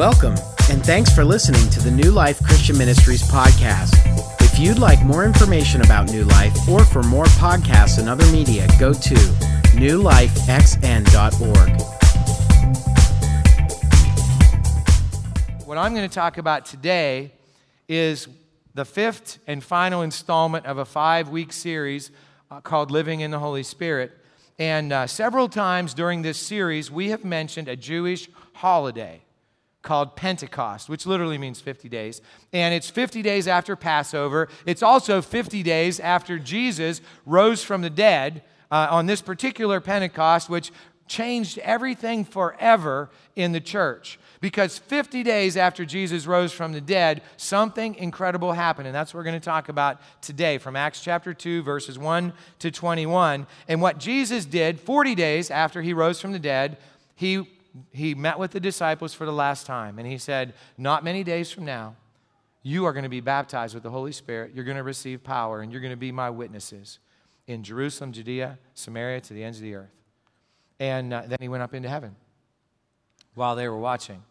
Welcome, and thanks for listening to the New Life Christian Ministries podcast. If you'd like more information about New Life or for more podcasts and other media, go to newlifexn.org. What I'm going to talk about today is the fifth and final installment of a five week series uh, called Living in the Holy Spirit. And uh, several times during this series, we have mentioned a Jewish holiday called Pentecost, which literally means 50 days. And it's 50 days after Passover. It's also 50 days after Jesus rose from the dead uh, on this particular Pentecost, which changed everything forever in the church. Because 50 days after Jesus rose from the dead, something incredible happened. And that's what we're going to talk about today from Acts chapter 2, verses 1 to 21. And what Jesus did 40 days after he rose from the dead, he, he met with the disciples for the last time. And he said, Not many days from now, you are going to be baptized with the Holy Spirit. You're going to receive power, and you're going to be my witnesses in Jerusalem, Judea, Samaria, to the ends of the earth. And uh, then he went up into heaven while they were watching.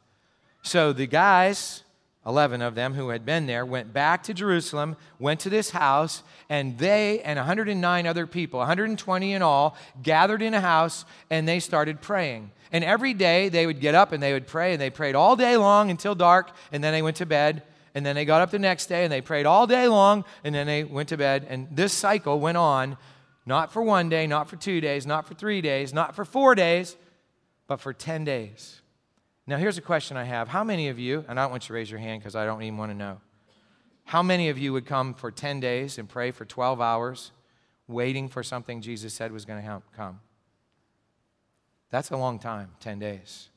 So the guys, 11 of them who had been there, went back to Jerusalem, went to this house, and they and 109 other people, 120 in all, gathered in a house and they started praying. And every day they would get up and they would pray, and they prayed all day long until dark, and then they went to bed. And then they got up the next day and they prayed all day long, and then they went to bed. And this cycle went on not for one day, not for two days, not for three days, not for four days, but for 10 days. Now, here's a question I have. How many of you, and I don't want you to raise your hand because I don't even want to know, how many of you would come for 10 days and pray for 12 hours waiting for something Jesus said was going to come? That's a long time, 10 days.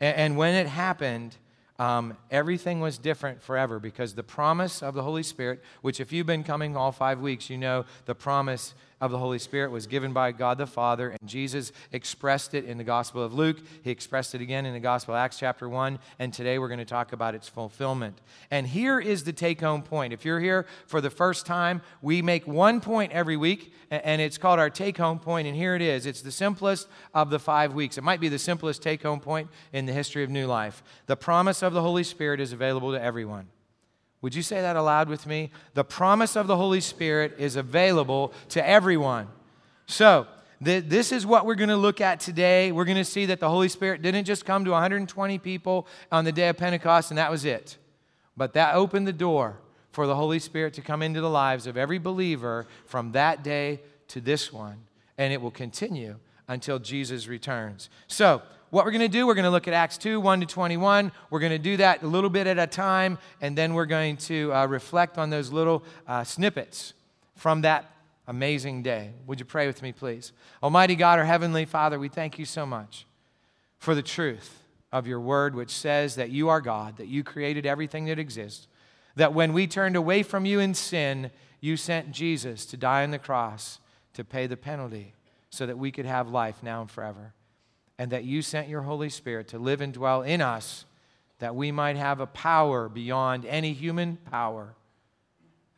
And, and when it happened, um, everything was different forever because the promise of the Holy Spirit, which if you've been coming all five weeks, you know the promise of the Holy Spirit was given by God the Father, and Jesus expressed it in the Gospel of Luke. He expressed it again in the Gospel of Acts, chapter 1, and today we're going to talk about its fulfillment. And here is the take home point. If you're here for the first time, we make one point every week, and it's called our take home point, and here it is. It's the simplest of the five weeks. It might be the simplest take home point in the history of New Life. The promise of the Holy Spirit is available to everyone. Would you say that aloud with me? The promise of the Holy Spirit is available to everyone. So, th- this is what we're going to look at today. We're going to see that the Holy Spirit didn't just come to 120 people on the day of Pentecost and that was it. But that opened the door for the Holy Spirit to come into the lives of every believer from that day to this one. And it will continue until Jesus returns. So, what we're going to do, we're going to look at Acts 2 1 to 21. We're going to do that a little bit at a time, and then we're going to uh, reflect on those little uh, snippets from that amazing day. Would you pray with me, please? Almighty God, our Heavenly Father, we thank you so much for the truth of your word, which says that you are God, that you created everything that exists, that when we turned away from you in sin, you sent Jesus to die on the cross to pay the penalty so that we could have life now and forever and that you sent your Holy Spirit to live and dwell in us, that we might have a power beyond any human power,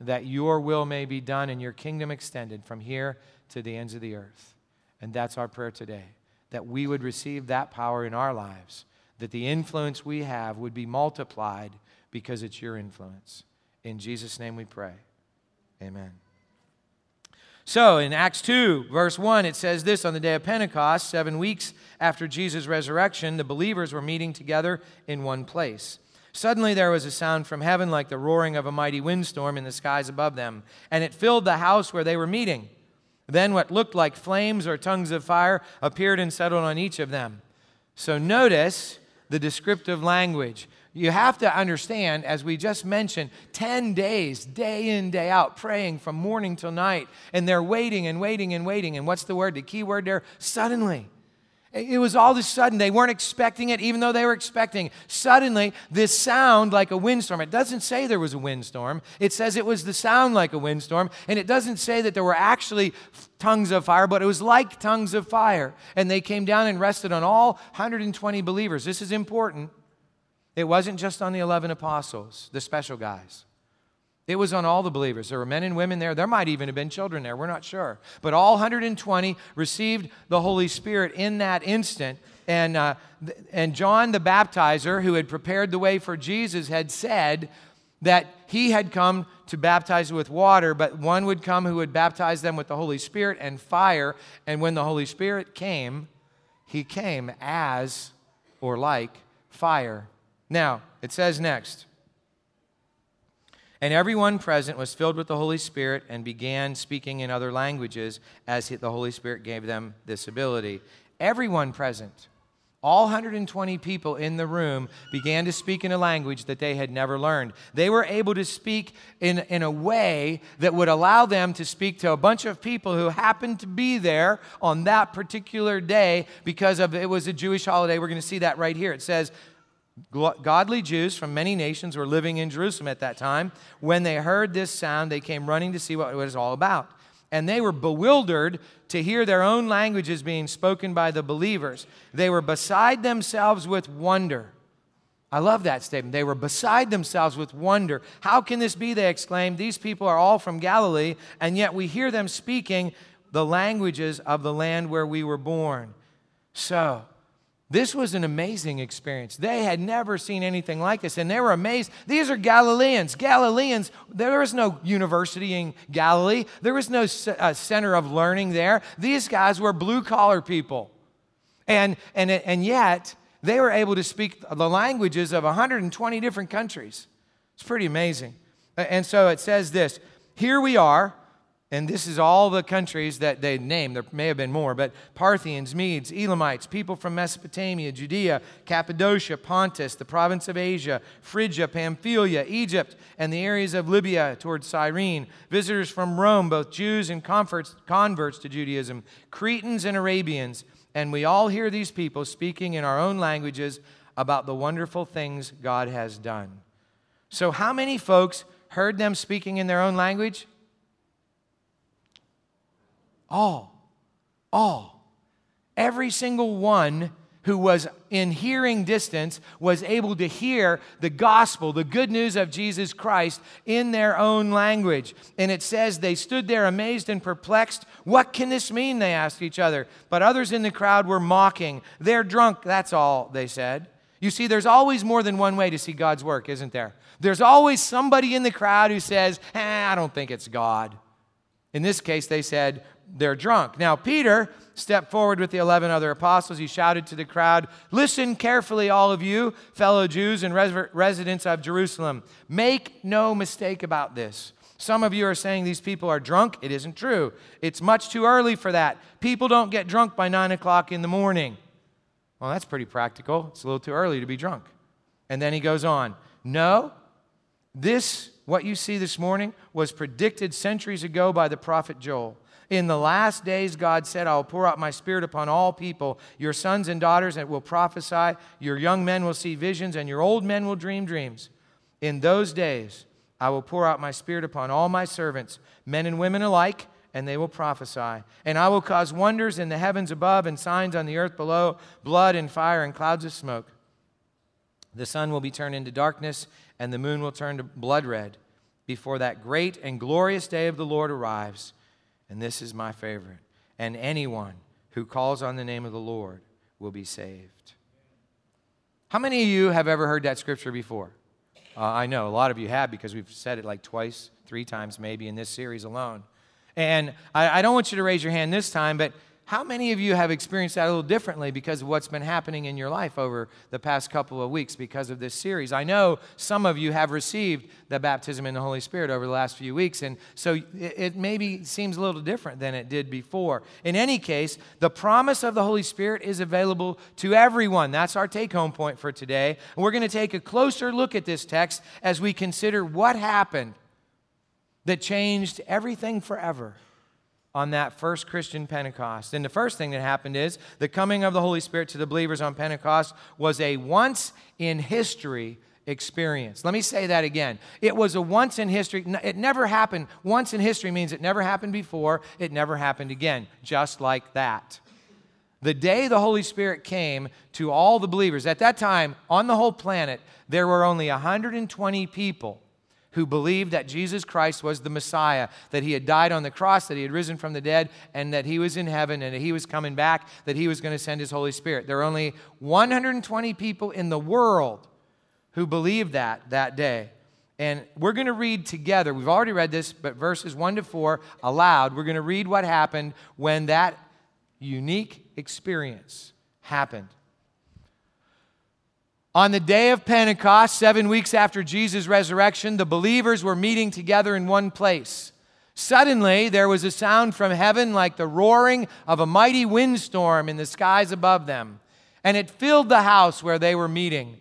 that your will may be done and your kingdom extended from here to the ends of the earth. And that's our prayer today, that we would receive that power in our lives, that the influence we have would be multiplied because it's your influence. In Jesus' name we pray. Amen. So in Acts 2, verse 1, it says this on the day of Pentecost, seven weeks after Jesus' resurrection, the believers were meeting together in one place. Suddenly there was a sound from heaven like the roaring of a mighty windstorm in the skies above them, and it filled the house where they were meeting. Then what looked like flames or tongues of fire appeared and settled on each of them. So notice the descriptive language you have to understand, as we just mentioned, 10 days, day in, day out, praying from morning till night. And they're waiting and waiting and waiting. And what's the word? The key word there? Suddenly. It was all of a sudden. They weren't expecting it, even though they were expecting. Suddenly, this sound like a windstorm. It doesn't say there was a windstorm. It says it was the sound like a windstorm. And it doesn't say that there were actually tongues of fire, but it was like tongues of fire. And they came down and rested on all 120 believers. This is important. It wasn't just on the 11 apostles, the special guys. It was on all the believers. There were men and women there. There might even have been children there. We're not sure. But all 120 received the Holy Spirit in that instant. And, uh, and John the baptizer, who had prepared the way for Jesus, had said that he had come to baptize with water, but one would come who would baptize them with the Holy Spirit and fire. And when the Holy Spirit came, he came as or like fire. Now, it says next. And everyone present was filled with the Holy Spirit and began speaking in other languages as the Holy Spirit gave them this ability. Everyone present, all 120 people in the room, began to speak in a language that they had never learned. They were able to speak in, in a way that would allow them to speak to a bunch of people who happened to be there on that particular day because of it was a Jewish holiday. We're going to see that right here. It says, Godly Jews from many nations were living in Jerusalem at that time. When they heard this sound, they came running to see what it was all about. And they were bewildered to hear their own languages being spoken by the believers. They were beside themselves with wonder. I love that statement. They were beside themselves with wonder. How can this be? They exclaimed. These people are all from Galilee, and yet we hear them speaking the languages of the land where we were born. So, this was an amazing experience. They had never seen anything like this, and they were amazed. These are Galileans. Galileans, there was no university in Galilee, there was no uh, center of learning there. These guys were blue collar people. And, and, and yet, they were able to speak the languages of 120 different countries. It's pretty amazing. And so it says this Here we are and this is all the countries that they named. There may have been more, but Parthians, Medes, Elamites, people from Mesopotamia, Judea, Cappadocia, Pontus, the province of Asia, Phrygia, Pamphylia, Egypt, and the areas of Libya towards Cyrene, visitors from Rome, both Jews and converts, converts to Judaism, Cretans and Arabians. And we all hear these people speaking in our own languages about the wonderful things God has done. So, how many folks heard them speaking in their own language? All. All. Every single one who was in hearing distance was able to hear the gospel, the good news of Jesus Christ in their own language. And it says they stood there amazed and perplexed. What can this mean? They asked each other. But others in the crowd were mocking. They're drunk, that's all, they said. You see, there's always more than one way to see God's work, isn't there? There's always somebody in the crowd who says, eh, I don't think it's God. In this case, they said, they're drunk. Now, Peter stepped forward with the 11 other apostles. He shouted to the crowd, Listen carefully, all of you, fellow Jews and res- residents of Jerusalem. Make no mistake about this. Some of you are saying these people are drunk. It isn't true. It's much too early for that. People don't get drunk by 9 o'clock in the morning. Well, that's pretty practical. It's a little too early to be drunk. And then he goes on, No, this, what you see this morning, was predicted centuries ago by the prophet Joel. In the last days, God said, I will pour out my spirit upon all people. Your sons and daughters will prophesy, your young men will see visions, and your old men will dream dreams. In those days, I will pour out my spirit upon all my servants, men and women alike, and they will prophesy. And I will cause wonders in the heavens above and signs on the earth below blood and fire and clouds of smoke. The sun will be turned into darkness, and the moon will turn to blood red before that great and glorious day of the Lord arrives and this is my favorite. And anyone who calls on the name of the Lord will be saved. How many of you have ever heard that scripture before? Uh, I know a lot of you have because we've said it like twice, three times maybe in this series alone. And I, I don't want you to raise your hand this time, but how many of you have experienced that a little differently because of what's been happening in your life over the past couple of weeks because of this series? I know some of you have received the baptism in the Holy Spirit over the last few weeks, and so it, maybe seems a little different than it did before. In any case, the promise of the Holy Spirit is available to everyone. That's our take home point for today. And we're going to take a closer look at this text as we consider what happened that changed everything forever on that first Christian Pentecost. And the first thing that happened is the coming of the Holy Spirit to the believers on Pentecost was a once in history experience. Let me say that again. It was a once in history. It never happened. Once in history means it never happened before, it never happened again, just like that. The day the Holy Spirit came to all the believers, at that time on the whole planet, there were only 120 people who believed that Jesus Christ was the Messiah, that he had died on the cross, that he had risen from the dead, and that he was in heaven and that he was coming back, that he was going to send his Holy Spirit. There were only 120 people in the world who believed that that day. And we're going to read together. We've already read this, but verses 1 to 4 aloud. We're going to read what happened when that unique experience happened. On the day of Pentecost, seven weeks after Jesus' resurrection, the believers were meeting together in one place. Suddenly, there was a sound from heaven like the roaring of a mighty windstorm in the skies above them, and it filled the house where they were meeting.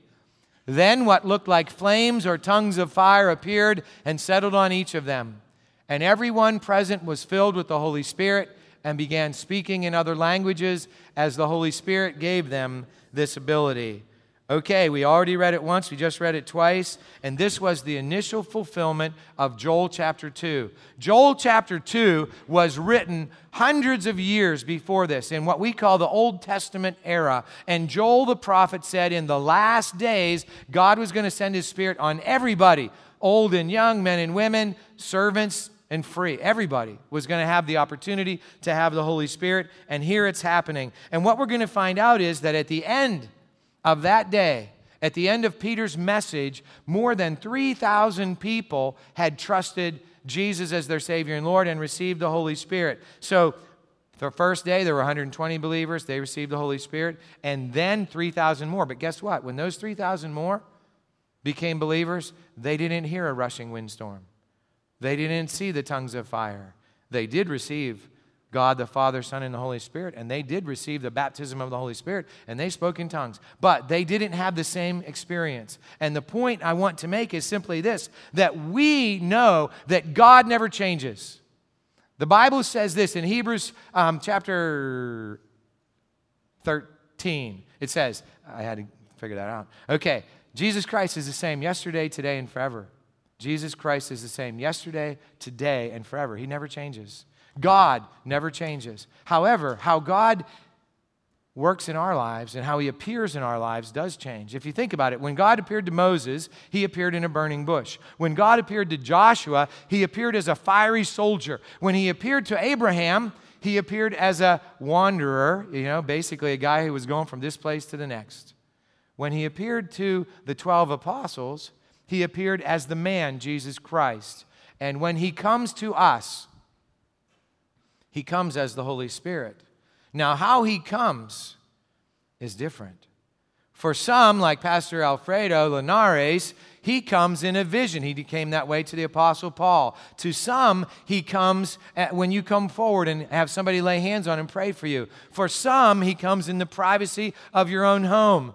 Then, what looked like flames or tongues of fire appeared and settled on each of them. And everyone present was filled with the Holy Spirit and began speaking in other languages as the Holy Spirit gave them this ability. Okay, we already read it once, we just read it twice, and this was the initial fulfillment of Joel chapter 2. Joel chapter 2 was written hundreds of years before this in what we call the Old Testament era. And Joel the prophet said in the last days, God was going to send his spirit on everybody old and young, men and women, servants, and free. Everybody was going to have the opportunity to have the Holy Spirit, and here it's happening. And what we're going to find out is that at the end of that day, at the end of Peter's message, more than 3,000 people had trusted Jesus as their Savior and Lord and received the Holy Spirit. So, the first day, there were 120 believers. They received the Holy Spirit, and then 3,000 more. But guess what? When those 3,000 more became believers, they didn't hear a rushing windstorm. They didn't see the tongues of fire. They did receive God the Father, Son, and the Holy Spirit, and they did receive the baptism of the Holy Spirit, and they spoke in tongues. But they didn't have the same experience. And the point I want to make is simply this that we know that God never changes. The Bible says this in Hebrews um, chapter 13. It says, I had to figure that out. Okay, Jesus Christ is the same yesterday, today, and forever. Jesus Christ is the same yesterday, today, and forever. He never changes. God never changes. However, how God works in our lives and how he appears in our lives does change. If you think about it, when God appeared to Moses, he appeared in a burning bush. When God appeared to Joshua, he appeared as a fiery soldier. When he appeared to Abraham, he appeared as a wanderer, you know, basically a guy who was going from this place to the next. When he appeared to the 12 apostles, he appeared as the man, Jesus Christ. And when he comes to us, he comes as the Holy Spirit. Now, how he comes is different. For some, like Pastor Alfredo Linares, he comes in a vision. He came that way to the Apostle Paul. To some, he comes when you come forward and have somebody lay hands on and pray for you. For some, he comes in the privacy of your own home.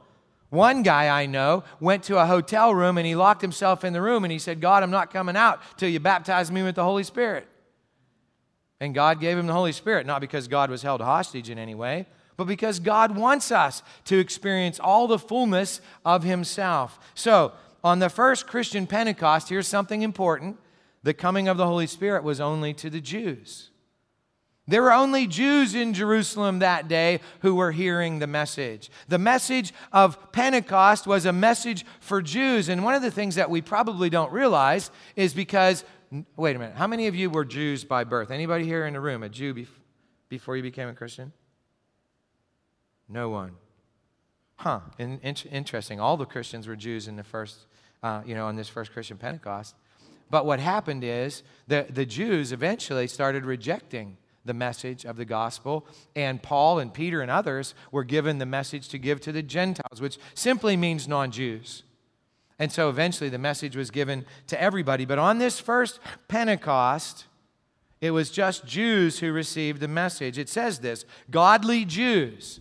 One guy I know went to a hotel room and he locked himself in the room and he said, God, I'm not coming out till you baptize me with the Holy Spirit. And God gave him the Holy Spirit, not because God was held hostage in any way, but because God wants us to experience all the fullness of Himself. So, on the first Christian Pentecost, here's something important the coming of the Holy Spirit was only to the Jews. There were only Jews in Jerusalem that day who were hearing the message. The message of Pentecost was a message for Jews. And one of the things that we probably don't realize is because wait a minute. How many of you were Jews by birth? Anybody here in the room a Jew bef- before you became a Christian? No one. Huh. In, in, interesting. All the Christians were Jews in the first, uh, you know, on this first Christian Pentecost. But what happened is the, the Jews eventually started rejecting the message of the gospel, and Paul and Peter and others were given the message to give to the Gentiles, which simply means non Jews. And so eventually the message was given to everybody. But on this first Pentecost, it was just Jews who received the message. It says this godly Jews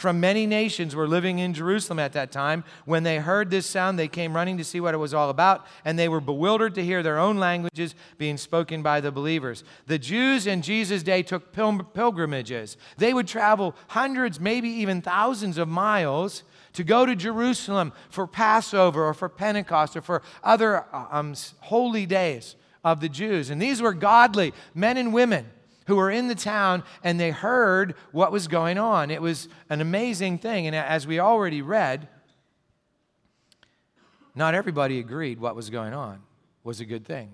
from many nations were living in Jerusalem at that time. When they heard this sound, they came running to see what it was all about, and they were bewildered to hear their own languages being spoken by the believers. The Jews in Jesus' day took pilgrimages. They would travel hundreds, maybe even thousands of miles to go to Jerusalem for Passover or for Pentecost or for other um, holy days of the Jews. And these were godly men and women who were in the town and they heard what was going on. It was an amazing thing. And as we already read, not everybody agreed what was going on. was a good thing.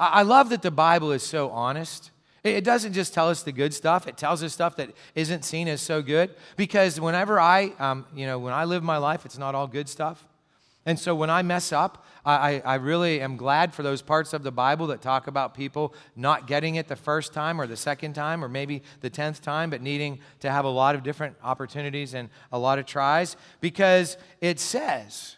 I love that the Bible is so honest. It doesn't just tell us the good stuff, it tells us stuff that isn't seen as so good. Because whenever I, um, you know, when I live my life, it's not all good stuff. And so when I mess up, I, I really am glad for those parts of the Bible that talk about people not getting it the first time or the second time or maybe the tenth time, but needing to have a lot of different opportunities and a lot of tries because it says,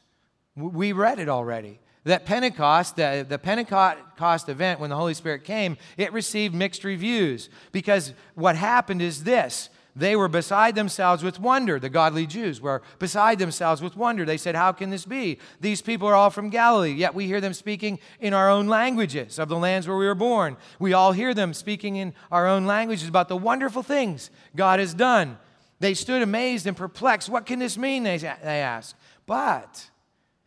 we read it already that Pentecost, the, the Pentecost event when the Holy Spirit came, it received mixed reviews because what happened is this. They were beside themselves with wonder. The godly Jews were beside themselves with wonder. They said, How can this be? These people are all from Galilee, yet we hear them speaking in our own languages of the lands where we were born. We all hear them speaking in our own languages about the wonderful things God has done. They stood amazed and perplexed. What can this mean? They, they asked. But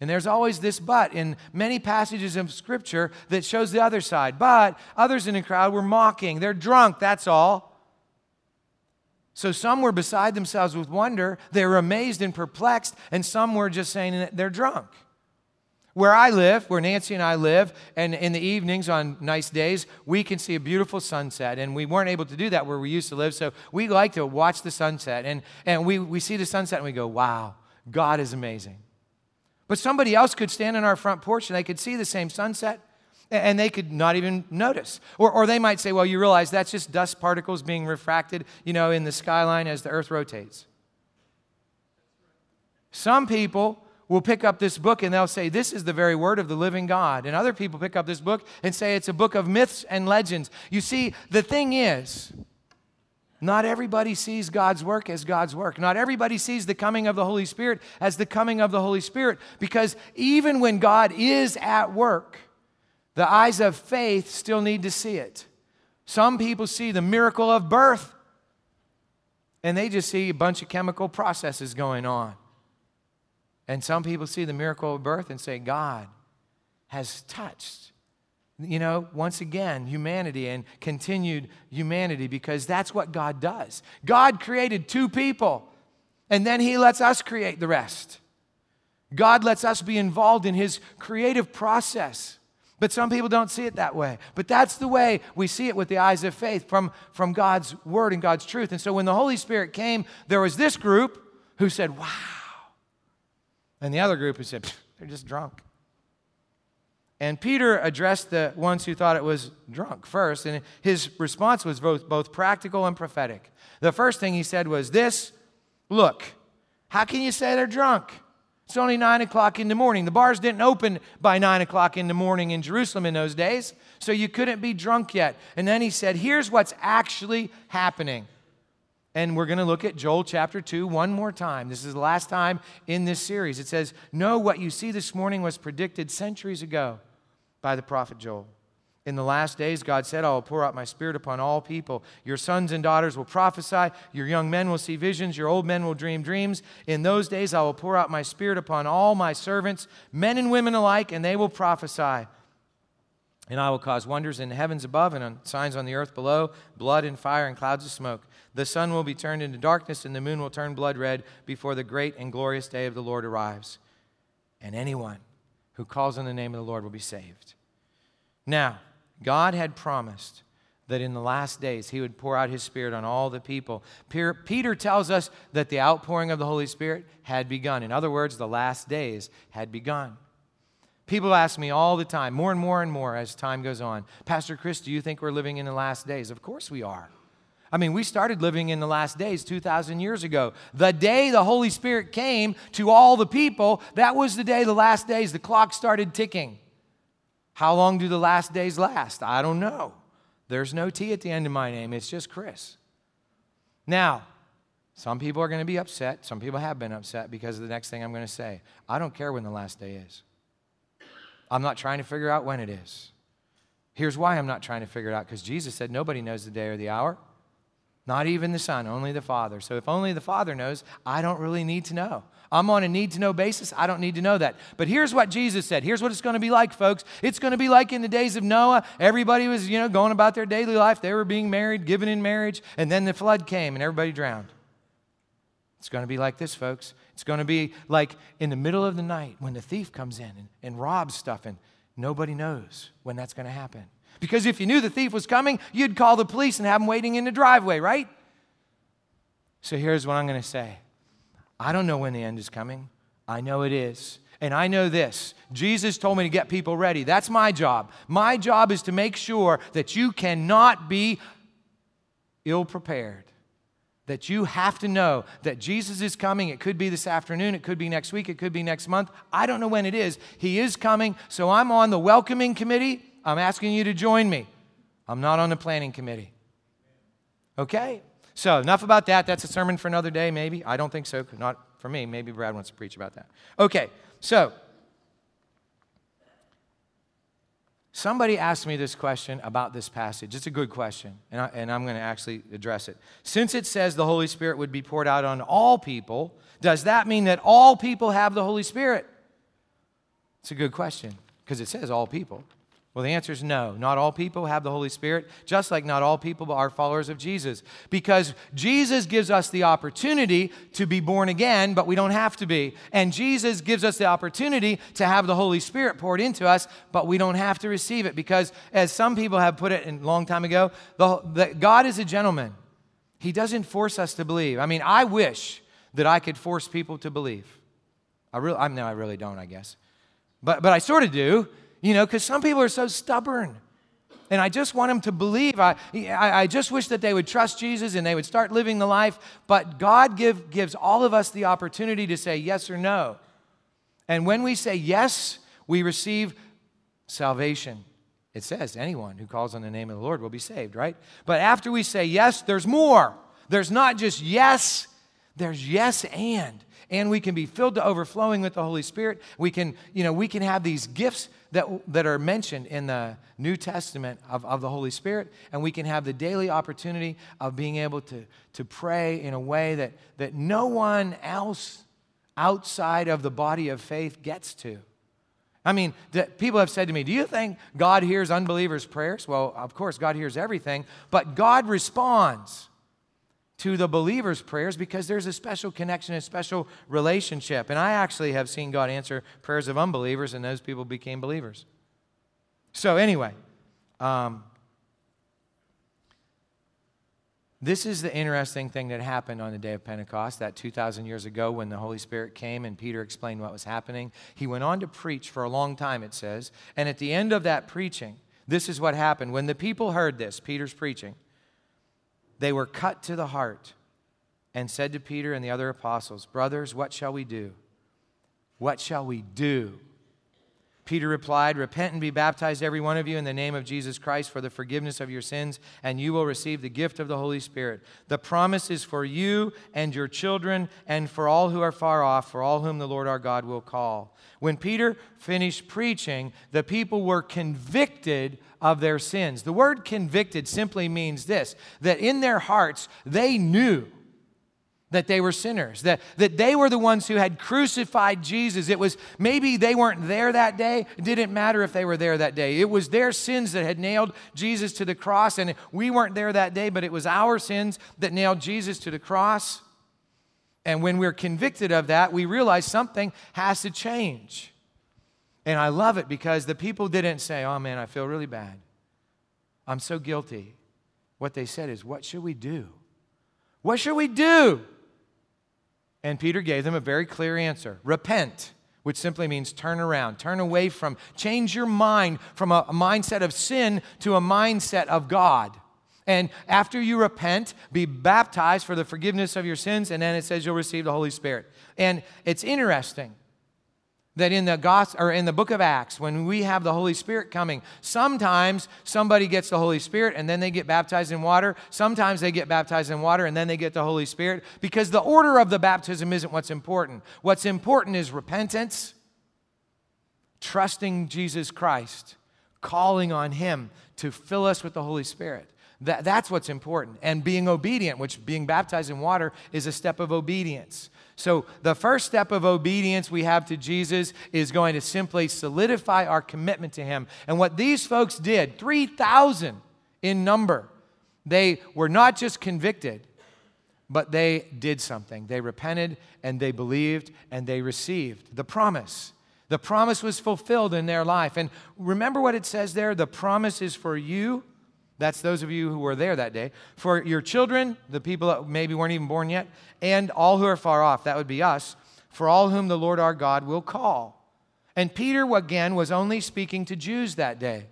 and there's always this but in many passages of Scripture that shows the other side. But others in the crowd were mocking. They're drunk, that's all. So some were beside themselves with wonder. They were amazed and perplexed. And some were just saying they're drunk. Where I live, where Nancy and I live, and in the evenings on nice days, we can see a beautiful sunset. And we weren't able to do that where we used to live. So we like to watch the sunset. And, and we, we see the sunset and we go, wow, God is amazing. But somebody else could stand on our front porch and they could see the same sunset and they could not even notice. Or, or they might say, well, you realize that's just dust particles being refracted, you know, in the skyline as the earth rotates. Some people will pick up this book and they'll say, This is the very word of the living God. And other people pick up this book and say it's a book of myths and legends. You see, the thing is, not everybody sees God's work as God's work. Not everybody sees the coming of the Holy Spirit as the coming of the Holy Spirit because even when God is at work, the eyes of faith still need to see it. Some people see the miracle of birth and they just see a bunch of chemical processes going on. And some people see the miracle of birth and say, God has touched you know, once again, humanity and continued humanity because that's what God does. God created two people, and then He lets us create the rest. God lets us be involved in His creative process. But some people don't see it that way. But that's the way we see it with the eyes of faith from, from God's word and God's truth. And so when the Holy Spirit came, there was this group who said, Wow. And the other group who said, They're just drunk. And Peter addressed the ones who thought it was drunk first, and his response was both, both practical and prophetic. The first thing he said was this Look, how can you say they're drunk? It's only nine o'clock in the morning. The bars didn't open by nine o'clock in the morning in Jerusalem in those days, so you couldn't be drunk yet. And then he said, Here's what's actually happening. And we're going to look at Joel chapter 2 one more time. This is the last time in this series. It says, Know what you see this morning was predicted centuries ago by the prophet Joel. In the last days, God said, I will pour out my spirit upon all people. Your sons and daughters will prophesy. Your young men will see visions. Your old men will dream dreams. In those days, I will pour out my spirit upon all my servants, men and women alike, and they will prophesy. And I will cause wonders in the heavens above and on signs on the earth below blood and fire and clouds of smoke. The sun will be turned into darkness, and the moon will turn blood red before the great and glorious day of the Lord arrives. And anyone who calls on the name of the Lord will be saved. Now, God had promised that in the last days he would pour out his Spirit on all the people. Peter tells us that the outpouring of the Holy Spirit had begun. In other words, the last days had begun. People ask me all the time, more and more and more as time goes on, Pastor Chris, do you think we're living in the last days? Of course we are. I mean, we started living in the last days 2,000 years ago. The day the Holy Spirit came to all the people, that was the day, the last days, the clock started ticking. How long do the last days last? I don't know. There's no T at the end of my name, it's just Chris. Now, some people are going to be upset. Some people have been upset because of the next thing I'm going to say. I don't care when the last day is. I'm not trying to figure out when it is. Here's why I'm not trying to figure it out because Jesus said nobody knows the day or the hour. Not even the Son, only the Father. So if only the Father knows, I don't really need to know. I'm on a need to know basis. I don't need to know that. But here's what Jesus said. Here's what it's going to be like, folks. It's going to be like in the days of Noah. Everybody was, you know, going about their daily life. They were being married, given in marriage, and then the flood came and everybody drowned. It's going to be like this, folks. It's going to be like in the middle of the night when the thief comes in and, and robs stuff and Nobody knows when that's going to happen. Because if you knew the thief was coming, you'd call the police and have them waiting in the driveway, right? So here's what I'm going to say I don't know when the end is coming. I know it is. And I know this Jesus told me to get people ready. That's my job. My job is to make sure that you cannot be ill prepared. That you have to know that Jesus is coming. It could be this afternoon, it could be next week, it could be next month. I don't know when it is. He is coming. So I'm on the welcoming committee. I'm asking you to join me. I'm not on the planning committee. Okay? So, enough about that. That's a sermon for another day, maybe. I don't think so. Not for me. Maybe Brad wants to preach about that. Okay, so somebody asked me this question about this passage. It's a good question, and, I, and I'm going to actually address it. Since it says the Holy Spirit would be poured out on all people, does that mean that all people have the Holy Spirit? It's a good question because it says all people. Well, the answer is no. Not all people have the Holy Spirit, just like not all people are followers of Jesus. Because Jesus gives us the opportunity to be born again, but we don't have to be. And Jesus gives us the opportunity to have the Holy Spirit poured into us, but we don't have to receive it. Because, as some people have put it a long time ago, the, the, God is a gentleman. He doesn't force us to believe. I mean, I wish that I could force people to believe. I really, I, no, I really don't, I guess. But, but I sort of do you know, because some people are so stubborn. And I just want them to believe. I, I, just wish that they would trust Jesus and they would start living the life. But God give, gives all of us the opportunity to say yes or no. And when we say yes, we receive salvation. It says anyone who calls on the name of the Lord will be saved, right? But after we say yes, there's more. There's not just yes, there's yes and. And we can be filled to overflowing with the Holy Spirit. We can, you know, we can have these gifts that, that are mentioned in the New Testament of, of the Holy Spirit, and we can have the daily opportunity of being able to, to pray in a way that, that no one else outside of the body of faith gets to. I mean, people have said to me, Do you think God hears unbelievers' prayers? Well, of course, God hears everything, but God responds to the believer's prayers because there's a special connection, a special relationship. And I actually have seen God answer prayers of unbelievers, and those people became believers. So, anyway, um, this is the interesting thing that happened on the day of Pentecost, that 2,000 years ago when the Holy Spirit came and Peter explained what was happening. He went on to preach for a long time, it says. And at the end of that preaching, this is what happened. When the people heard this, Peter's preaching, they were cut to the heart and said to Peter and the other apostles, Brothers, what shall we do? What shall we do? Peter replied, Repent and be baptized, every one of you, in the name of Jesus Christ for the forgiveness of your sins, and you will receive the gift of the Holy Spirit. The promise is for you and your children, and for all who are far off, for all whom the Lord our God will call. When Peter finished preaching, the people were convicted of their sins. The word convicted simply means this that in their hearts they knew that they were sinners, that, that they were the ones who had crucified Jesus. It was maybe they weren't there that day. It didn't matter if they were there that day. It was their sins that had nailed Jesus to the cross, and we weren't there that day, but it was our sins that nailed Jesus to the cross. And when we're convicted of that, we realize something has to change. And I love it because the people didn't say, Oh man, I feel really bad. I'm so guilty. What they said is, What should we do? What should we do? And Peter gave them a very clear answer repent, which simply means turn around, turn away from, change your mind from a, mindset of sin to a mindset of God. And after you repent, be baptized for the forgiveness of your sins, and then it says you'll receive the Holy Spirit. And it's interesting that in the gospel or in the book of acts when we have the holy spirit coming sometimes somebody gets the holy spirit and then they get baptized in water. Sometimes they get baptized in water and then they get the holy spirit because the order of the baptism isn't what's important. What's important is repentance trusting jesus christ calling on him to fill us with the holy spirit. That, that's what's important. And being obedient which being baptized in water is a step of obedience so, the first step of obedience we have to Jesus is going to simply solidify our commitment to Him. And what these folks did, 3,000 in number, they were not just convicted, but they did something. They repented and they believed and they received the promise The promise was fulfilled in their life. And remember what it says there? The promise is for you. That's those of you who were there that day. For your children, the people that maybe weren't even born yet, and all who are far off. That would be us. For all whom the Lord our God will call. And Peter, again, was only speaking to Jews that day.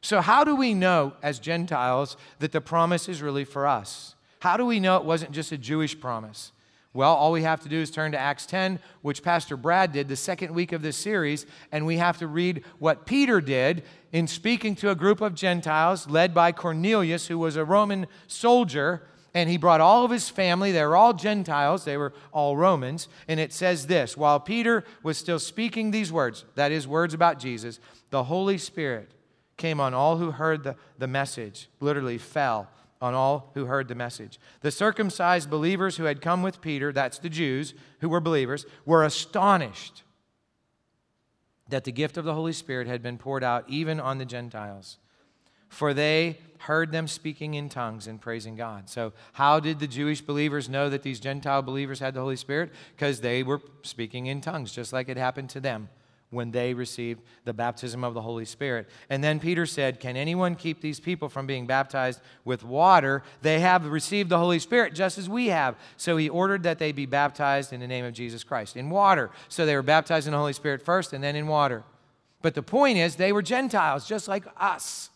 So, how do we know as Gentiles that the promise is really for us? How do we know it wasn't just a Jewish promise? Well, all we have to do is turn to Acts 10, which Pastor Brad did the second week of this series, and we have to read what Peter did in speaking to a group of Gentiles led by Cornelius, who was a Roman soldier, and he brought all of his family. They were all Gentiles, they were all Romans. And it says this While Peter was still speaking these words, that is, words about Jesus, the Holy Spirit came on all who heard the, the message, literally fell on all who heard the message. The circumcised believers who had come with Peter, that's the Jews who were believers, were astonished that the gift of the Holy Spirit had been poured out even on the Gentiles. For they heard them speaking in tongues and praising God. So, how did the Jewish believers know that these Gentile believers had the Holy Spirit? Because they were speaking in tongues, just like it happened to them when they received the baptism of the Holy Spirit. And then Peter said, Can anyone keep these people from being baptized with water? They have received the Holy Spirit just as we have. So he ordered that they be baptized in the name of Jesus Christ in water. So they were baptized in the Holy Spirit first and then in water. But the point is, they were Gentiles just like us.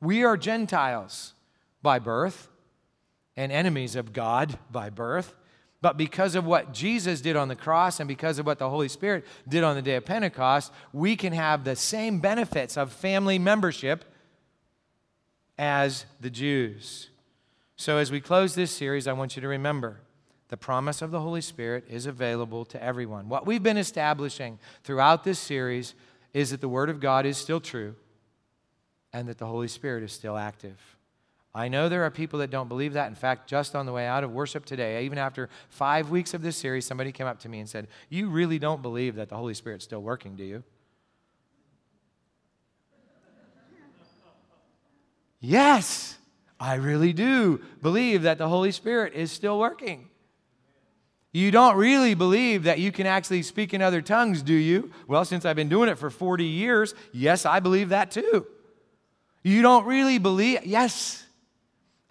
We are Gentiles by birth and enemies of God by birth. But because of what Jesus did on the cross and because of what the Holy Spirit did on the day of Pentecost, we can have the same benefits of family membership as the Jews. So, as we close this series, I want you to remember the promise of the Holy Spirit is available to everyone. What we've been establishing throughout this series is that the Word of God is still true and that the Holy Spirit is still active. I know there are people that don't believe that. In fact, just on the way out of worship today, even after five weeks of this series, somebody came up to me and said, You really don't believe that the Holy Spirit's still working, do you? yes, I really do believe that the Holy Spirit is still working. You don't really believe that you can actually speak in other tongues, do you? Well, since I've been doing it for 40 years, yes, I believe that too. You don't really believe, yes,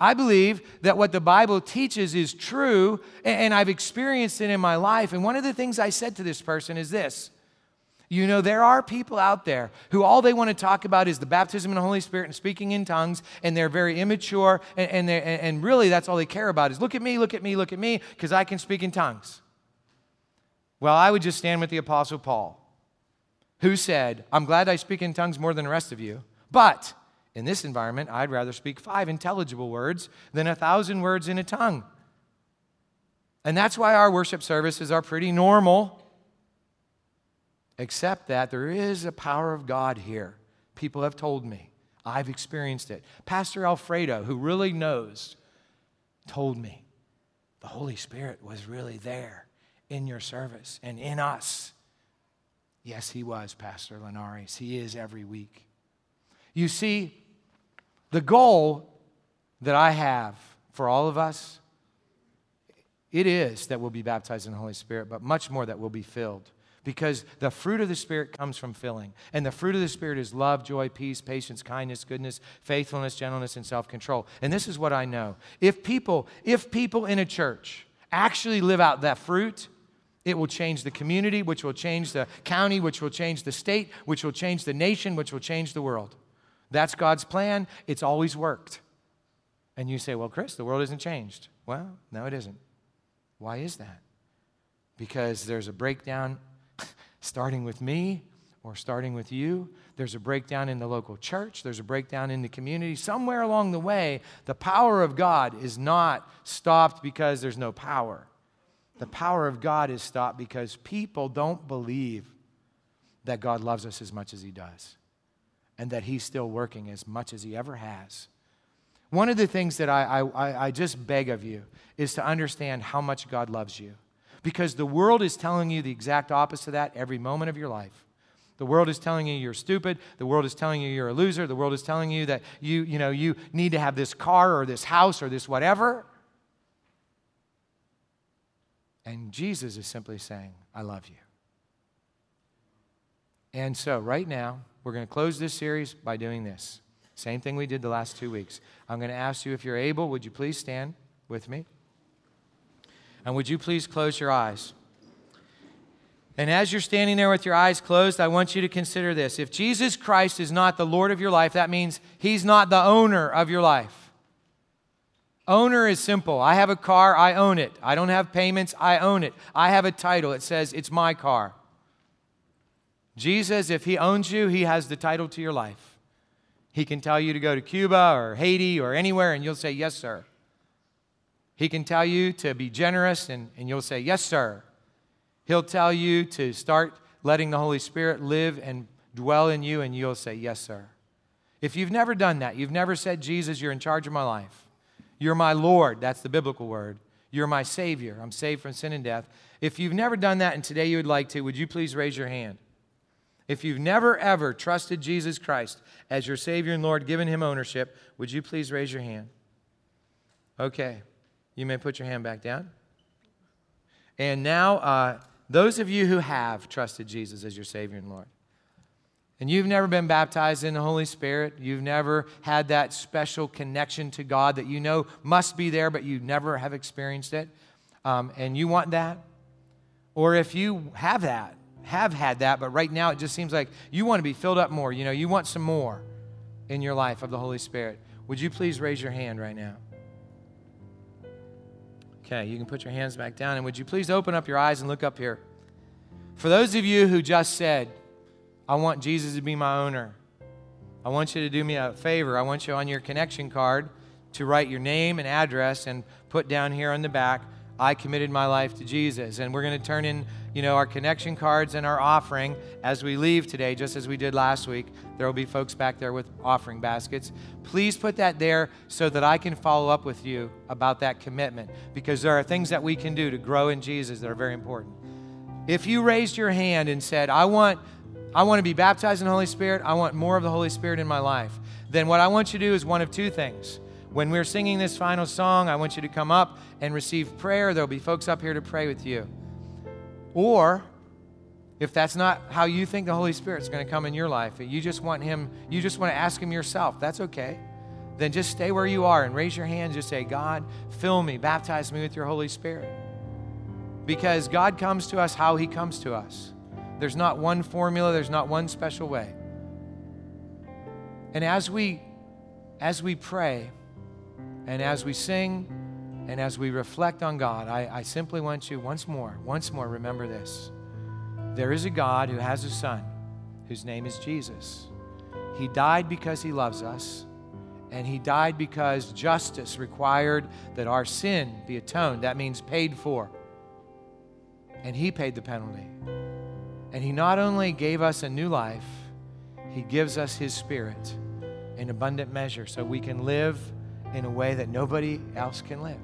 I believe that what the Bible teaches is true, and I've experienced it in my life. And one of the things I said to this person is this You know, there are people out there who all they want to talk about is the baptism in the Holy Spirit and speaking in tongues, and they're very immature, and, and, and really that's all they care about is look at me, look at me, look at me, because I can speak in tongues. Well, I would just stand with the Apostle Paul, who said, I'm glad I speak in tongues more than the rest of you, but in this environment, I'd rather speak five intelligible words than a thousand words in a tongue. And that's why our worship services are pretty normal, except that there is a power of God here. People have told me. I've experienced it. Pastor Alfredo, who really knows, told me the Holy Spirit was really there in your service and in us. Yes, he was, Pastor Linares. He is every week. You see, the goal that I have for all of us, it is that we'll be baptized in the Holy Spirit, but much more that we'll be filled. Because the fruit of the Spirit comes from filling. And the fruit of the Spirit is love, joy, peace, patience, kindness, goodness, faithfulness, gentleness, and self control. And this is what I know. If people, if people in a church actually live out that fruit, it will change the community, which will change the county, which will change the state, which will change the nation, which will change the world. That's God's plan. It's always worked. And you say, well, Chris, the world isn't changed. Well, no, it isn't. Why is that? Because there's a breakdown starting with me or starting with you. There's a breakdown in the local church. There's a breakdown in the community. Somewhere along the way, the power of God is not stopped because there's no power. The power of God is stopped because people don't believe that God loves us as much as He does and that He's still working as much as He ever has. One of the things that I, I, I just beg of you is to understand how much God loves you. Because the world is telling you the exact opposite of that every moment of your life. The world is telling you you're stupid. The world is telling you you're a loser. The world is telling you that you, you, know, you need to have this car or this house or this whatever. And Jesus is simply saying, I love you. And so, right now, we're going to close this series by doing this. Same thing we did the last two weeks. I'm going to ask you if you're able, would you please stand with me? And would you please close your eyes? And as you're standing there with your eyes closed, I want you to consider this. If Jesus Christ is not the Lord of your life, that means he's not the owner of your life. Owner is simple. I have a car, I own it. I don't have payments, I own it. I have a title, it says it's my car. Jesus, if he owns you, he has the title to your life. He can tell you to go to Cuba or Haiti or anywhere, and you'll say, Yes, sir. He can tell you to be generous, and, and you'll say, Yes, sir. He'll tell you to start letting the Holy Spirit live and dwell in you, and you'll say, Yes, sir. If you've never done that, you've never said, Jesus, you're in charge of my life. You're my Lord. That's the biblical word. You're my Savior. I'm saved from sin and death. If you've never done that and today you would like to, would you please raise your hand? If you've never, ever trusted Jesus Christ as your Savior and Lord, given Him ownership, would you please raise your hand? Okay. You may put your hand back down. And now, uh, those of you who have trusted Jesus as your Savior and Lord, and you've never been baptized in the Holy Spirit, you've never had that special connection to God that you know must be there, but you never have experienced it, um, and you want that, or if you have that, have had that, but right now it just seems like you want to be filled up more, you know, you want some more in your life of the Holy Spirit, would you please raise your hand right now? Okay, you can put your hands back down. And would you please open up your eyes and look up here? For those of you who just said, I want Jesus to be my owner, I want you to do me a favor. I want you on your connection card to write your name and address and put down here on the back, I committed my life to Jesus. And we're going to turn in, you know, our connection cards and our offering as we leave today, just as we did last week. There will be folks back there with offering baskets. Please put that there so that I can follow up with you about that commitment because there are things that we can do to grow in Jesus that are very important. If you raised your hand and said, I want, I want to be baptized in the Holy Spirit, I want more of the Holy Spirit in my life, then what I want you to do is one of two things. When we're singing this final song, I want you to come up and receive prayer. There'll be folks up here to pray with you. Or if that's not how you think the Holy Spirit's going to come in your life, and you just want Him, you just want to ask Him yourself, that's okay. Then just stay where you are and raise your hand. Just say, God, fill me, baptize me with your Holy Spirit. Because God comes to us how He comes to us. There's not one formula, there's not one special way. And as we as we pray, and as we sing and as we reflect on God, I, I simply want you once more, once more, remember this. There is a God who has a son whose name is Jesus. He died because he loves us, and he died because justice required that our sin be atoned. That means paid for. And he paid the penalty. And he not only gave us a new life, he gives us his spirit in abundant measure so we can live in a way that nobody else can live.